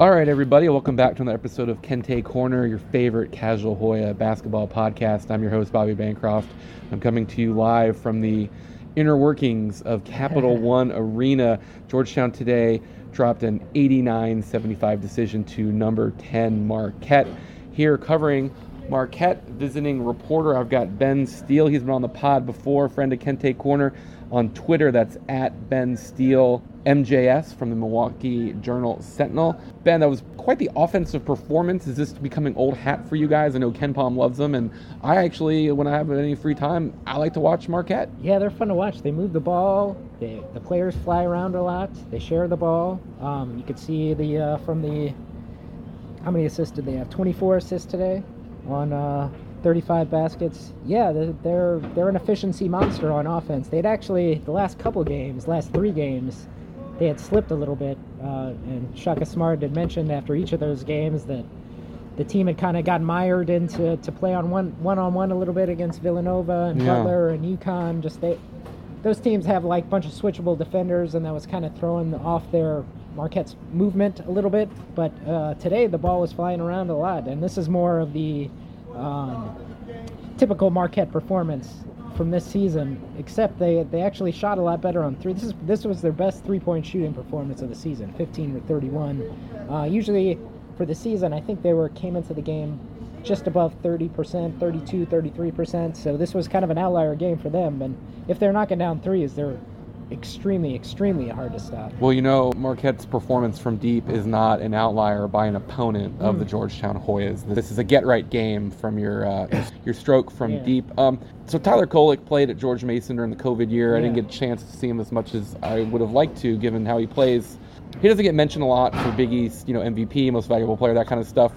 All right, everybody, welcome back to another episode of Kente Corner, your favorite casual Hoya basketball podcast. I'm your host, Bobby Bancroft. I'm coming to you live from the inner workings of Capital One Arena. Georgetown today dropped an 89 75 decision to number 10 Marquette. Here covering Marquette, visiting reporter, I've got Ben Steele. He's been on the pod before, friend of Kente Corner on Twitter. That's at Ben Steele MJS from the Milwaukee Journal Sentinel. Ben, that was quite the offensive performance. Is this becoming old hat for you guys? I know KenPom loves them, and I actually, when I have any free time, I like to watch Marquette. Yeah, they're fun to watch. They move the ball. They, the players fly around a lot. They share the ball. Um, you could see the uh, from the how many assists did they have? 24 assists today on uh, 35 baskets. Yeah, they're they're an efficiency monster on offense. They'd actually the last couple games, last three games, they had slipped a little bit. Uh, and Shaka Smart had mentioned after each of those games that the team had kind of got mired into to play on one one on one a little bit against Villanova and yeah. Butler and UConn. Just they those teams have like a bunch of switchable defenders, and that was kind of throwing off their Marquette's movement a little bit. But uh, today the ball was flying around a lot, and this is more of the um, typical Marquette performance from this season, except they they actually shot a lot better on three. This is this was their best three point shooting performance of the season, 15 or 31. Uh, usually for the season, I think they were came into the game just above 30%, 32, 33%. So this was kind of an outlier game for them. And if they're knocking down threes, they're extremely, extremely hard to stop. Well, you know, Marquette's performance from deep is not an outlier by an opponent of mm. the Georgetown Hoyas. This is a get right game from your uh, your stroke from yeah. deep. Um, so Tyler Kolek played at George Mason during the COVID year. Yeah. I didn't get a chance to see him as much as I would have liked to, given how he plays. He doesn't get mentioned a lot for Big East, you know, MVP, most valuable player, that kind of stuff.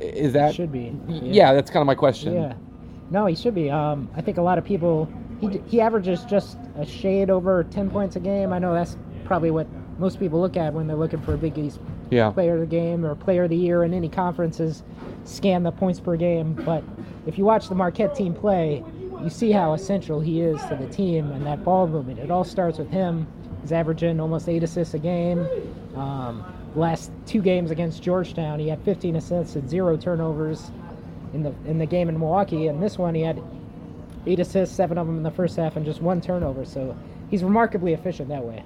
Is that should be? Yeah, yeah that's kind of my question. Yeah, no, he should be. Um, I think a lot of people he, he averages just a shade over 10 points a game. I know that's probably what most people look at when they're looking for a Big East yeah. player of the game or player of the year in any conferences, scan the points per game. But if you watch the Marquette team play, you see how essential he is to the team and that ball movement. It all starts with him. He's averaging almost eight assists a game. Um, last two games against Georgetown, he had 15 assists and zero turnovers in the in the game in Milwaukee. And this one, he had eight assists, seven of them in the first half, and just one turnover. So he's remarkably efficient that way.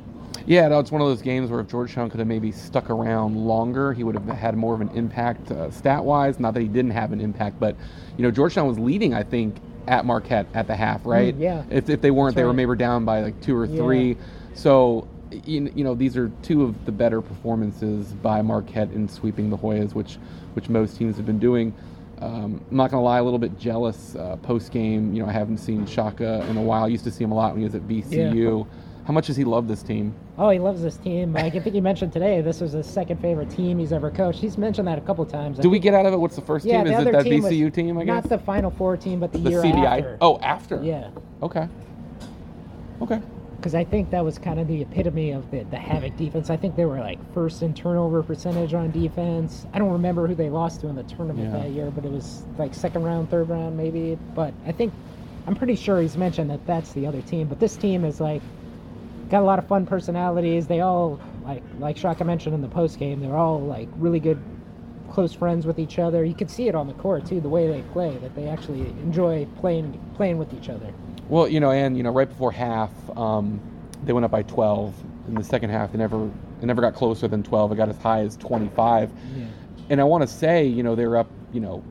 Yeah, no, it's one of those games where if Georgetown could have maybe stuck around longer, he would have had more of an impact uh, stat wise. Not that he didn't have an impact, but you know Georgetown was leading, I think, at Marquette at the half, right? Mm, yeah. If, if they weren't, That's they right. were maybe down by like two or three. Yeah. So you, you know these are two of the better performances by Marquette in sweeping the Hoyas, which which most teams have been doing. Um, I'm not gonna lie, a little bit jealous uh, post game. You know, I haven't seen Shaka in a while. I used to see him a lot when he was at VCU. Yeah. How much does he love this team? Oh, he loves this team. I think he mentioned today this was his second favorite team he's ever coached. He's mentioned that a couple times. Do we get out of it? What's the first yeah, team? Is it that team VCU team? I guess not the Final Four team, but the, year of the year CBI. after. Oh, after. Yeah. Okay. Okay because I think that was kind of the epitome of the, the Havoc defense. I think they were like first in turnover percentage on defense. I don't remember who they lost to in the tournament yeah. that year, but it was like second round, third round, maybe. But I think I'm pretty sure he's mentioned that that's the other team. But this team is like got a lot of fun personalities. They all like like Shaka mentioned in the post game. They're all like really good, close friends with each other. You could see it on the court too, the way they play. That they actually enjoy playing playing with each other. Well, you know, and you know, right before half, um, they went up by 12. In the second half, they never they never got closer than 12. It got as high as 25. Yeah. And I want to say, you know, they were up, you know,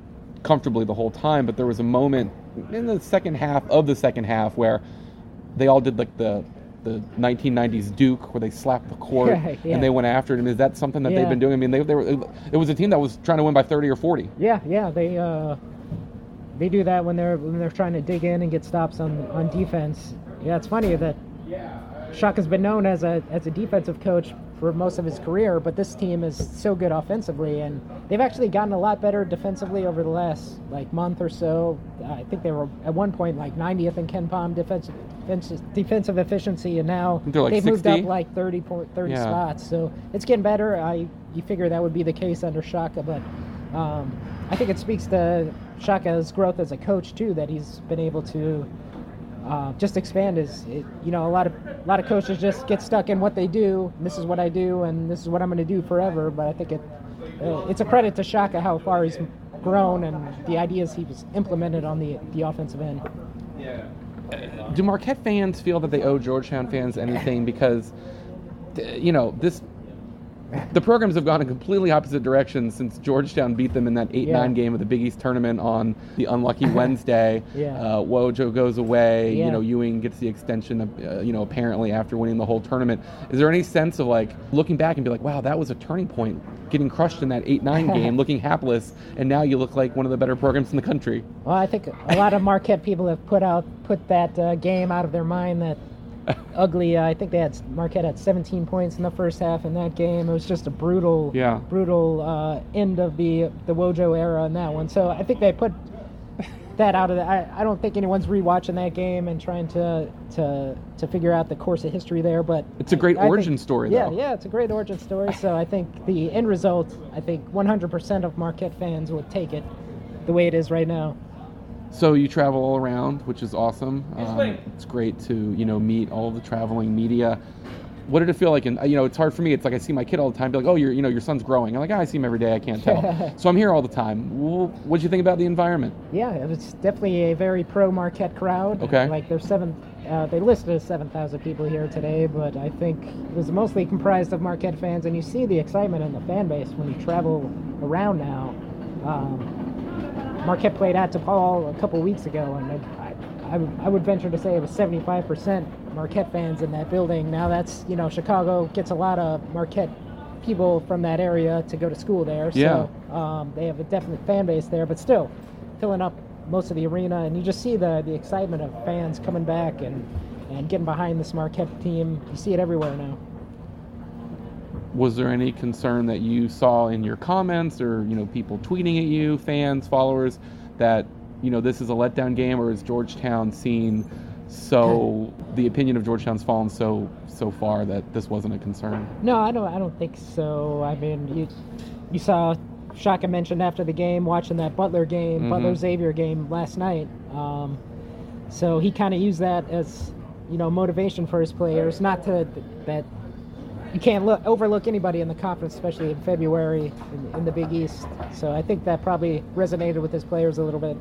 comfortably the whole time, but there was a moment in the second half of the second half where they all did like the the 1990s Duke where they slapped the court yeah. and they went after it. I mean, is that something that yeah. they've been doing? I mean, they, they were it was a team that was trying to win by 30 or 40. Yeah, yeah, they uh, they do that when they're when they're trying to dig in and get stops on on defense. Yeah, it's funny that Shaka has been known as a as a defensive coach for most of his career, but this team is so good offensively, and they've actually gotten a lot better defensively over the last like month or so. I think they were at one point like 90th in KenPom defensive defensive efficiency, and now like they've 60? moved up like 30 30 yeah. spots. So it's getting better. I you figure that would be the case under Shaka, but um, I think it speaks to Shaka's growth as a coach too that he's been able to uh, just expand is It, you know, a lot of a lot of coaches just get stuck in what they do. This is what I do, and this is what I'm going to do forever. But I think it uh, it's a credit to Shaka how far he's grown and the ideas he's implemented on the the offensive end. Yeah. Do Marquette fans feel that they owe Georgetown fans anything because, you know, this the programs have gone in completely opposite directions since Georgetown beat them in that 8 9 game of the Big East tournament on the unlucky Wednesday. Yeah. Uh, Wojo goes away. You know, Ewing gets the extension, of, uh, you know, apparently after winning the whole tournament. Is there any sense of like looking back and be like, wow, that was a turning point, getting crushed in that 8 9 game, looking hapless, and now you look like one of the better programs in the country? Well, I think a lot of Marquette people have put out put that uh, game out of their mind. That ugly. Uh, I think they had Marquette had 17 points in the first half in that game. It was just a brutal, Yeah. brutal uh, end of the the Wojo era in that one. So I think they put that out of the. I, I don't think anyone's rewatching that game and trying to to to figure out the course of history there. But It's a great I think- origin story, Yeah, though. yeah, it's a great origin story. So I think the end result, I think 100% of Marquette fans would take it the way it is right now. So you travel all around, which is awesome. Um, it's great to you know meet all the traveling media. What did it feel like? And you know, it's hard for me. It's like I see my kid all the time. Be like, oh, you're you know your son's growing. I'm like, ah, I see him every day. I can't tell. so I'm here all the time. What'd you think about the environment? Yeah, it was definitely a very pro Marquette crowd. Okay. Like there's seven, uh, they listed as 7,000 people here today, but I think it was mostly comprised of Marquette fans, and you see the excitement in the fan base when you travel around now. Um, Marquette played at DePaul a couple weeks ago, and I, I, I, would, venture to say it was 75% Marquette fans in that building. Now that's, you know, Chicago gets a lot of Marquette people from that area to go to school there. Yeah. So um, they have a definite fan base there, but still filling up most of the arena, and you just see the the excitement of fans coming back and and getting behind this Marquette team. You see it everywhere now. Was there any concern that you saw in your comments or you know people tweeting at you, fans, followers, that you know this is a letdown game, or is Georgetown seen so the opinion of Georgetown's fallen so so far that this wasn't a concern? No, I don't. I don't think so. I mean, you you saw Shaka mentioned after the game watching that Butler game, Mhm. Butler Xavier game last night. Um, so he kind of used that as you know motivation for his players, not to that you can't look overlook anybody in the conference, especially in February in, in the Big East. So I think that probably resonated with his players a little bit.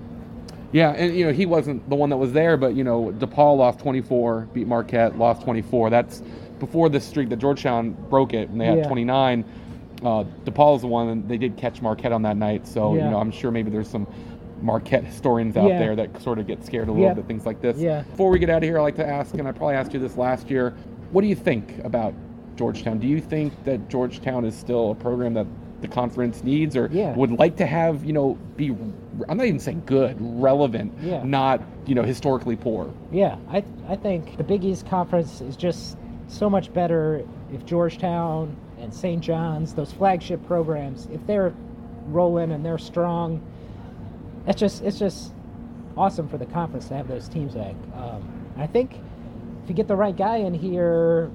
Yeah, and you know he wasn't the one that was there, but you know DePaul lost 24, beat Marquette, lost 24. That's before the streak that Georgetown broke it and they had Yeah. 29. Uh, DePaul's the one, and they did catch Marquette on that night. So you know I'm sure maybe there's some Marquette historians out Yeah. there that sort of get scared a little Yeah. bit things like this. Yeah. Before we get out of here, I like to ask, and I probably asked you this last year. What do you think about Georgetown? Do you think that Georgetown is still a program that the conference needs, or Yeah. would like to have you know be? I'm not even saying good, relevant, Yeah. not you know historically poor. Yeah, I I think the Big East Conference is just so much better if Georgetown and St. John's, those flagship programs, if they're rolling and they're strong, it's just it's just awesome for the conference to have those teams back. Um, I think if you get the right guy in here,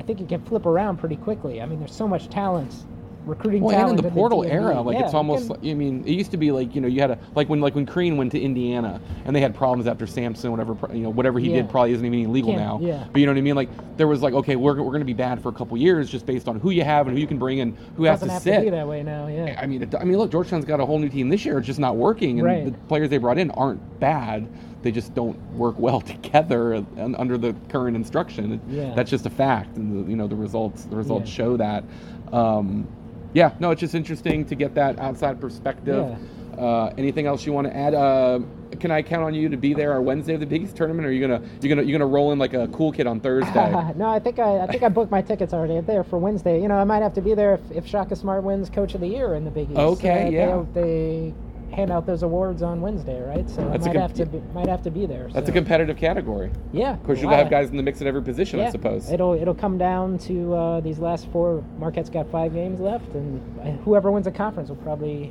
I think it can flip around pretty quickly. I mean, there's so much talent, recruiting Well, and talent in the portal DMV. era, like Yeah, it's almost. can- like- I mean, it used to be like you know you had a like when like when Crean went to Indiana and they had problems after Sampson, whatever you know whatever he Yeah. did probably isn't even illegal now. yeah. But you know what I mean? Like there was like okay, we're, we're going to be bad for a couple years just based on who you have and who you can bring and who has doesn't to have sit. to be that way now. Yeah. I mean, it, I mean, look, Georgetown's got a whole new team this year. It's just not working, and Right. the players they brought in aren't bad. They just don't work well together un- under the current instruction. Yeah. That's just a fact, and the, you know the results. The results Yeah. show that. Um, yeah, no, it's just interesting to get that outside perspective. Uh, anything else you want to add? Uh, can I count on you to be there on Wednesday of the Big East tournament? Or are you gonna you gonna you gonna roll in like a cool kid on Thursday? no, I think I, I think I booked my tickets already. I'm there for Wednesday. You know, I might have to be there if, if Shaka Smart wins Coach of the Year in the Big East. Okay, Uh, yeah. They, they hand out those awards on Wednesday, right? So That's I might com- have to be, might have to be there. That's so. a competitive category. yeah. Of course, you'll wow. have guys in the mix at every position, I suppose. It'll it'll come down to uh, these last four. Marquette's got five games left, and whoever wins the conference will probably,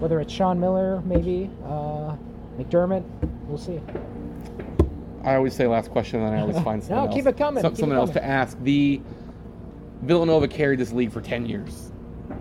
whether it's Sean Miller, maybe uh, McDermott, we'll see. I always say last question, and then I always find something No, else. keep it coming, Some- keep it something else coming. to ask. The Villanova carried this league for ten years.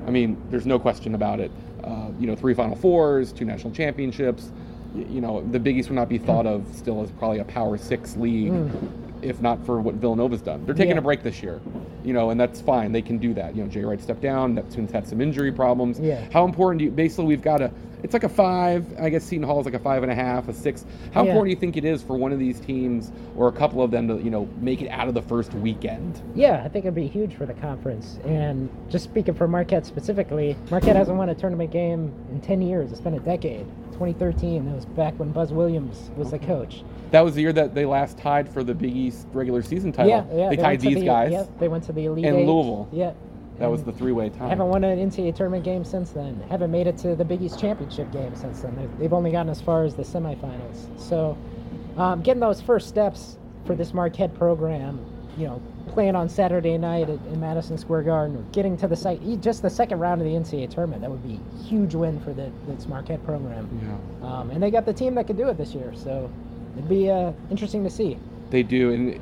I mean, there's no question about it. Uh, you know, three Final Fours, two national championships. You know, the Big East would not be thought of still as probably a Power Six league, Mm. If not for what Villanova's done. They're taking Yeah. a break this year. you know, and that's fine. They can do that. You know, Jay Wright stepped down. Neptune's had some injury problems. Yeah. How important do you? Basically, we've got a. It's like a five. I guess Seton Hall is like a five and a half, a six. How Yeah. important do you think it is for one of these teams or a couple of them to, you know, make it out of the first weekend? Yeah, I think it'd be huge for the conference. And just speaking for Marquette specifically, Marquette hasn't won a tournament game in 10 years. It's been a decade. 2013, that was back when Buzz Williams was the coach. That was the year that they last tied for the Big East regular season title. Yeah, yeah. they, went tied these the- guys. Yeah, they went to the Elite And Eight. Louisville. Yeah. That was the three-way tie. Haven't won an NCAA tournament game since then. Haven't made it to the Big East championship game since then. They've, they've only gotten as far as the semifinals. So, um, getting those first steps for this Marquette program, you know, playing on Saturday night at, in Madison Square Garden, or getting to the site, just the second round of the NCAA tournament, that would be a huge win for the this Marquette program. Yeah. Um, and they got the team that could do it this year, so it'd be uh, interesting to see. They do, and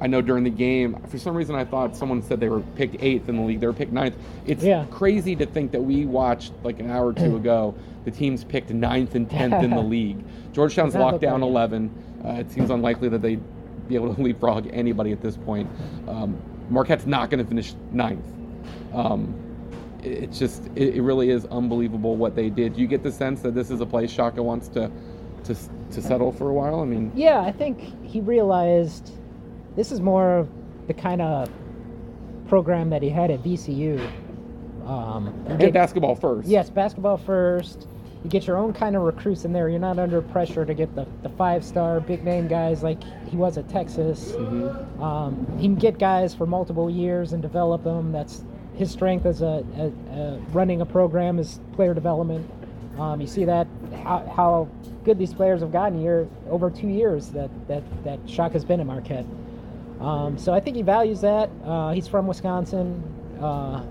I know during the game, for some reason, I thought someone said they were picked eighth in the league. They were picked ninth. It's Yeah. crazy to think that we watched like an hour or two ago the teams picked ninth and tenth in the league. Georgetown's locked down eleven. Uh, it seems unlikely that they'd be able to leapfrog anybody at this point. Um, Marquette's not going to finish ninth. Um, it's just, it, it really is unbelievable what they did. Do you get the sense that this is a place Shaka wants to, to, to settle for a while? I mean, Yeah, I think he realized this is more of the kind of program that he had at VCU. Um, you get- basketball first. yes, basketball first. You get your own kind of recruits in there. You're not under pressure to get the, the five star big name guys like he was at Texas. Mhm. Um, he can get guys for multiple years and develop them. That's his strength as a, a, a running a program is player development. Um, you see that how, how good these players have gotten here over two years that that that Shaka has been at Marquette. Um, so I think he values that. Uh, he's from Wisconsin. Uh,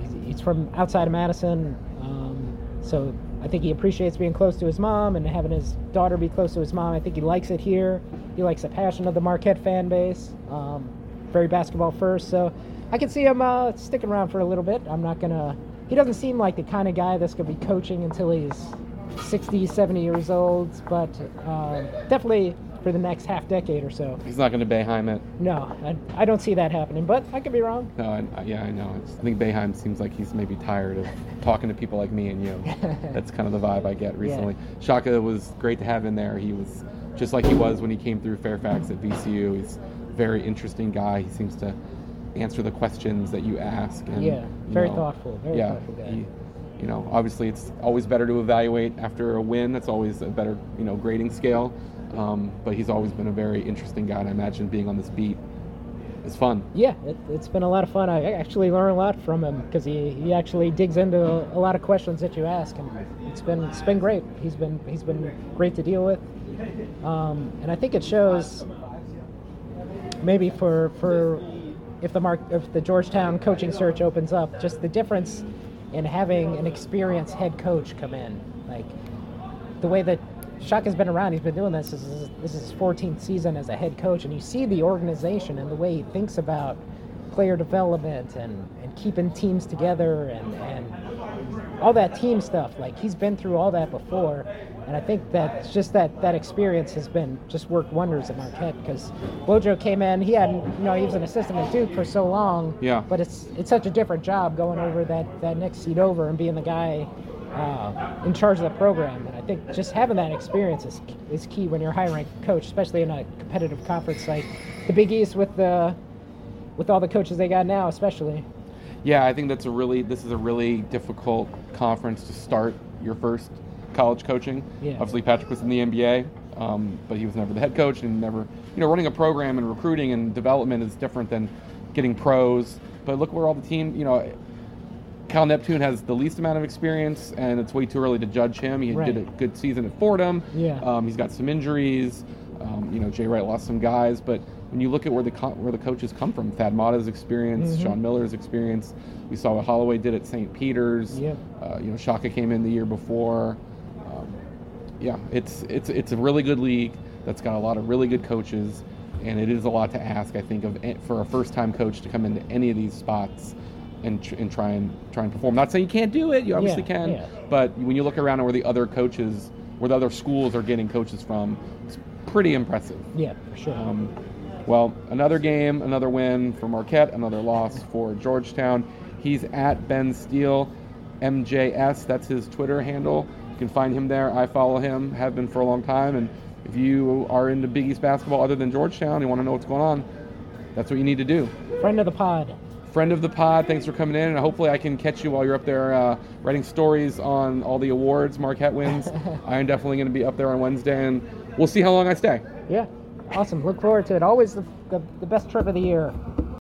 he's, he's from outside of Madison. Um, so I think he appreciates being close to his mom and having his daughter be close to his mom. I think he likes it here. He likes the passion of the Marquette fan base. Um, very basketball first. So I can see him uh, sticking around for a little bit. I'm not to. He doesn't seem like the kind of guy that's to be coaching until he's 60, 70 years old, but uh, definitely for the next half decade or so. He's not going to Boeheim it. No, I, I don't see that happening, but I could be wrong. No, I, yeah, I know. It's, I think Boeheim seems like he's maybe tired of talking to people like me and you. That's kind of the vibe I get recently. Shaka was great to have in there. He was just like he was when he came through Fairfax at VCU. He's a very interesting guy. He seems to answer the questions that you ask. And, Yeah, you very know, thoughtful, very yeah, thoughtful guy. he- you know, obviously it's always better to evaluate after a win. That's always a better, you know, grading scale. Um, but he's always been a very interesting guy, and I imagine being on this beat is fun. Yeah, it, it's been a lot of fun. I actually learn a lot from him because he, he actually digs into a, a lot of questions that you ask, and it's been it's been great. He's been he's been great to deal with, um, and I think it shows maybe for for if the mark if the Georgetown coaching search opens up, just the difference in having an experienced head coach come in, like the way that Shaka has been around, he's been doing this. This is, this is his 14th season as a head coach, and you see the organization and the way he thinks about player development and, and keeping teams together and, and all that team stuff. Like he's been through all that before, and I think that just that that experience has been just worked wonders at Marquette because Wojo came in. He had you know he was an assistant at Duke for so long. Yeah. But it's it's such a different job going over that that next seat over and being the guy uh, in charge of the program. And I think just having that experience is, is key when you're a hiring a coach, especially in a competitive conference like the Big East with the with all the coaches they got now, especially. Yeah, I think that's a really this is a really difficult conference to start your first college coaching. Yeah. Obviously, Patrick was in the NBA, um, but he was never the head coach and never, you know, running a program and recruiting and development is different than getting pros. But look where all the team, you know, Kyle Neptune has the least amount of experience, and it's way too early to judge him. He Right. did a good season at Fordham. Yeah. Um, he's got some injuries. Um, you know, Jay Wright lost some guys, but when you look at where the co- where the coaches come from, Thad Matta's experience, Mhm. Sean Miller's experience, we saw what Holloway did at St. Peter's. Yep. Uh, you know, Shaka came in the year before. Yeah, it's it's it's a really good league that's got a lot of really good coaches, and it is a lot to ask. I think of for a first time coach to come into any of these spots and tr- and try and try and perform. Not saying you can't do it, you obviously Yeah, can, yeah. but when you look around at where the other coaches, where the other schools are getting coaches from, it's pretty impressive. Yeah, for sure. Um, Well, another game, another win for Marquette, another loss for Georgetown. He's at Ben Steele, MJS. That's his Twitter handle. You can find him there. I follow him, have been for a long time. And if you are into Big East basketball other than Georgetown, you want to know what's going on, that's what you need to do. Friend of the pod. Friend of the pod, thanks for coming in. And hopefully, I can catch you while you're up there uh, writing stories on all the awards Marquette wins. I am definitely going to be up there on Wednesday, and we'll see how long I stay. Yeah. Awesome. Look forward to it. Always the, the, the best trip of the year.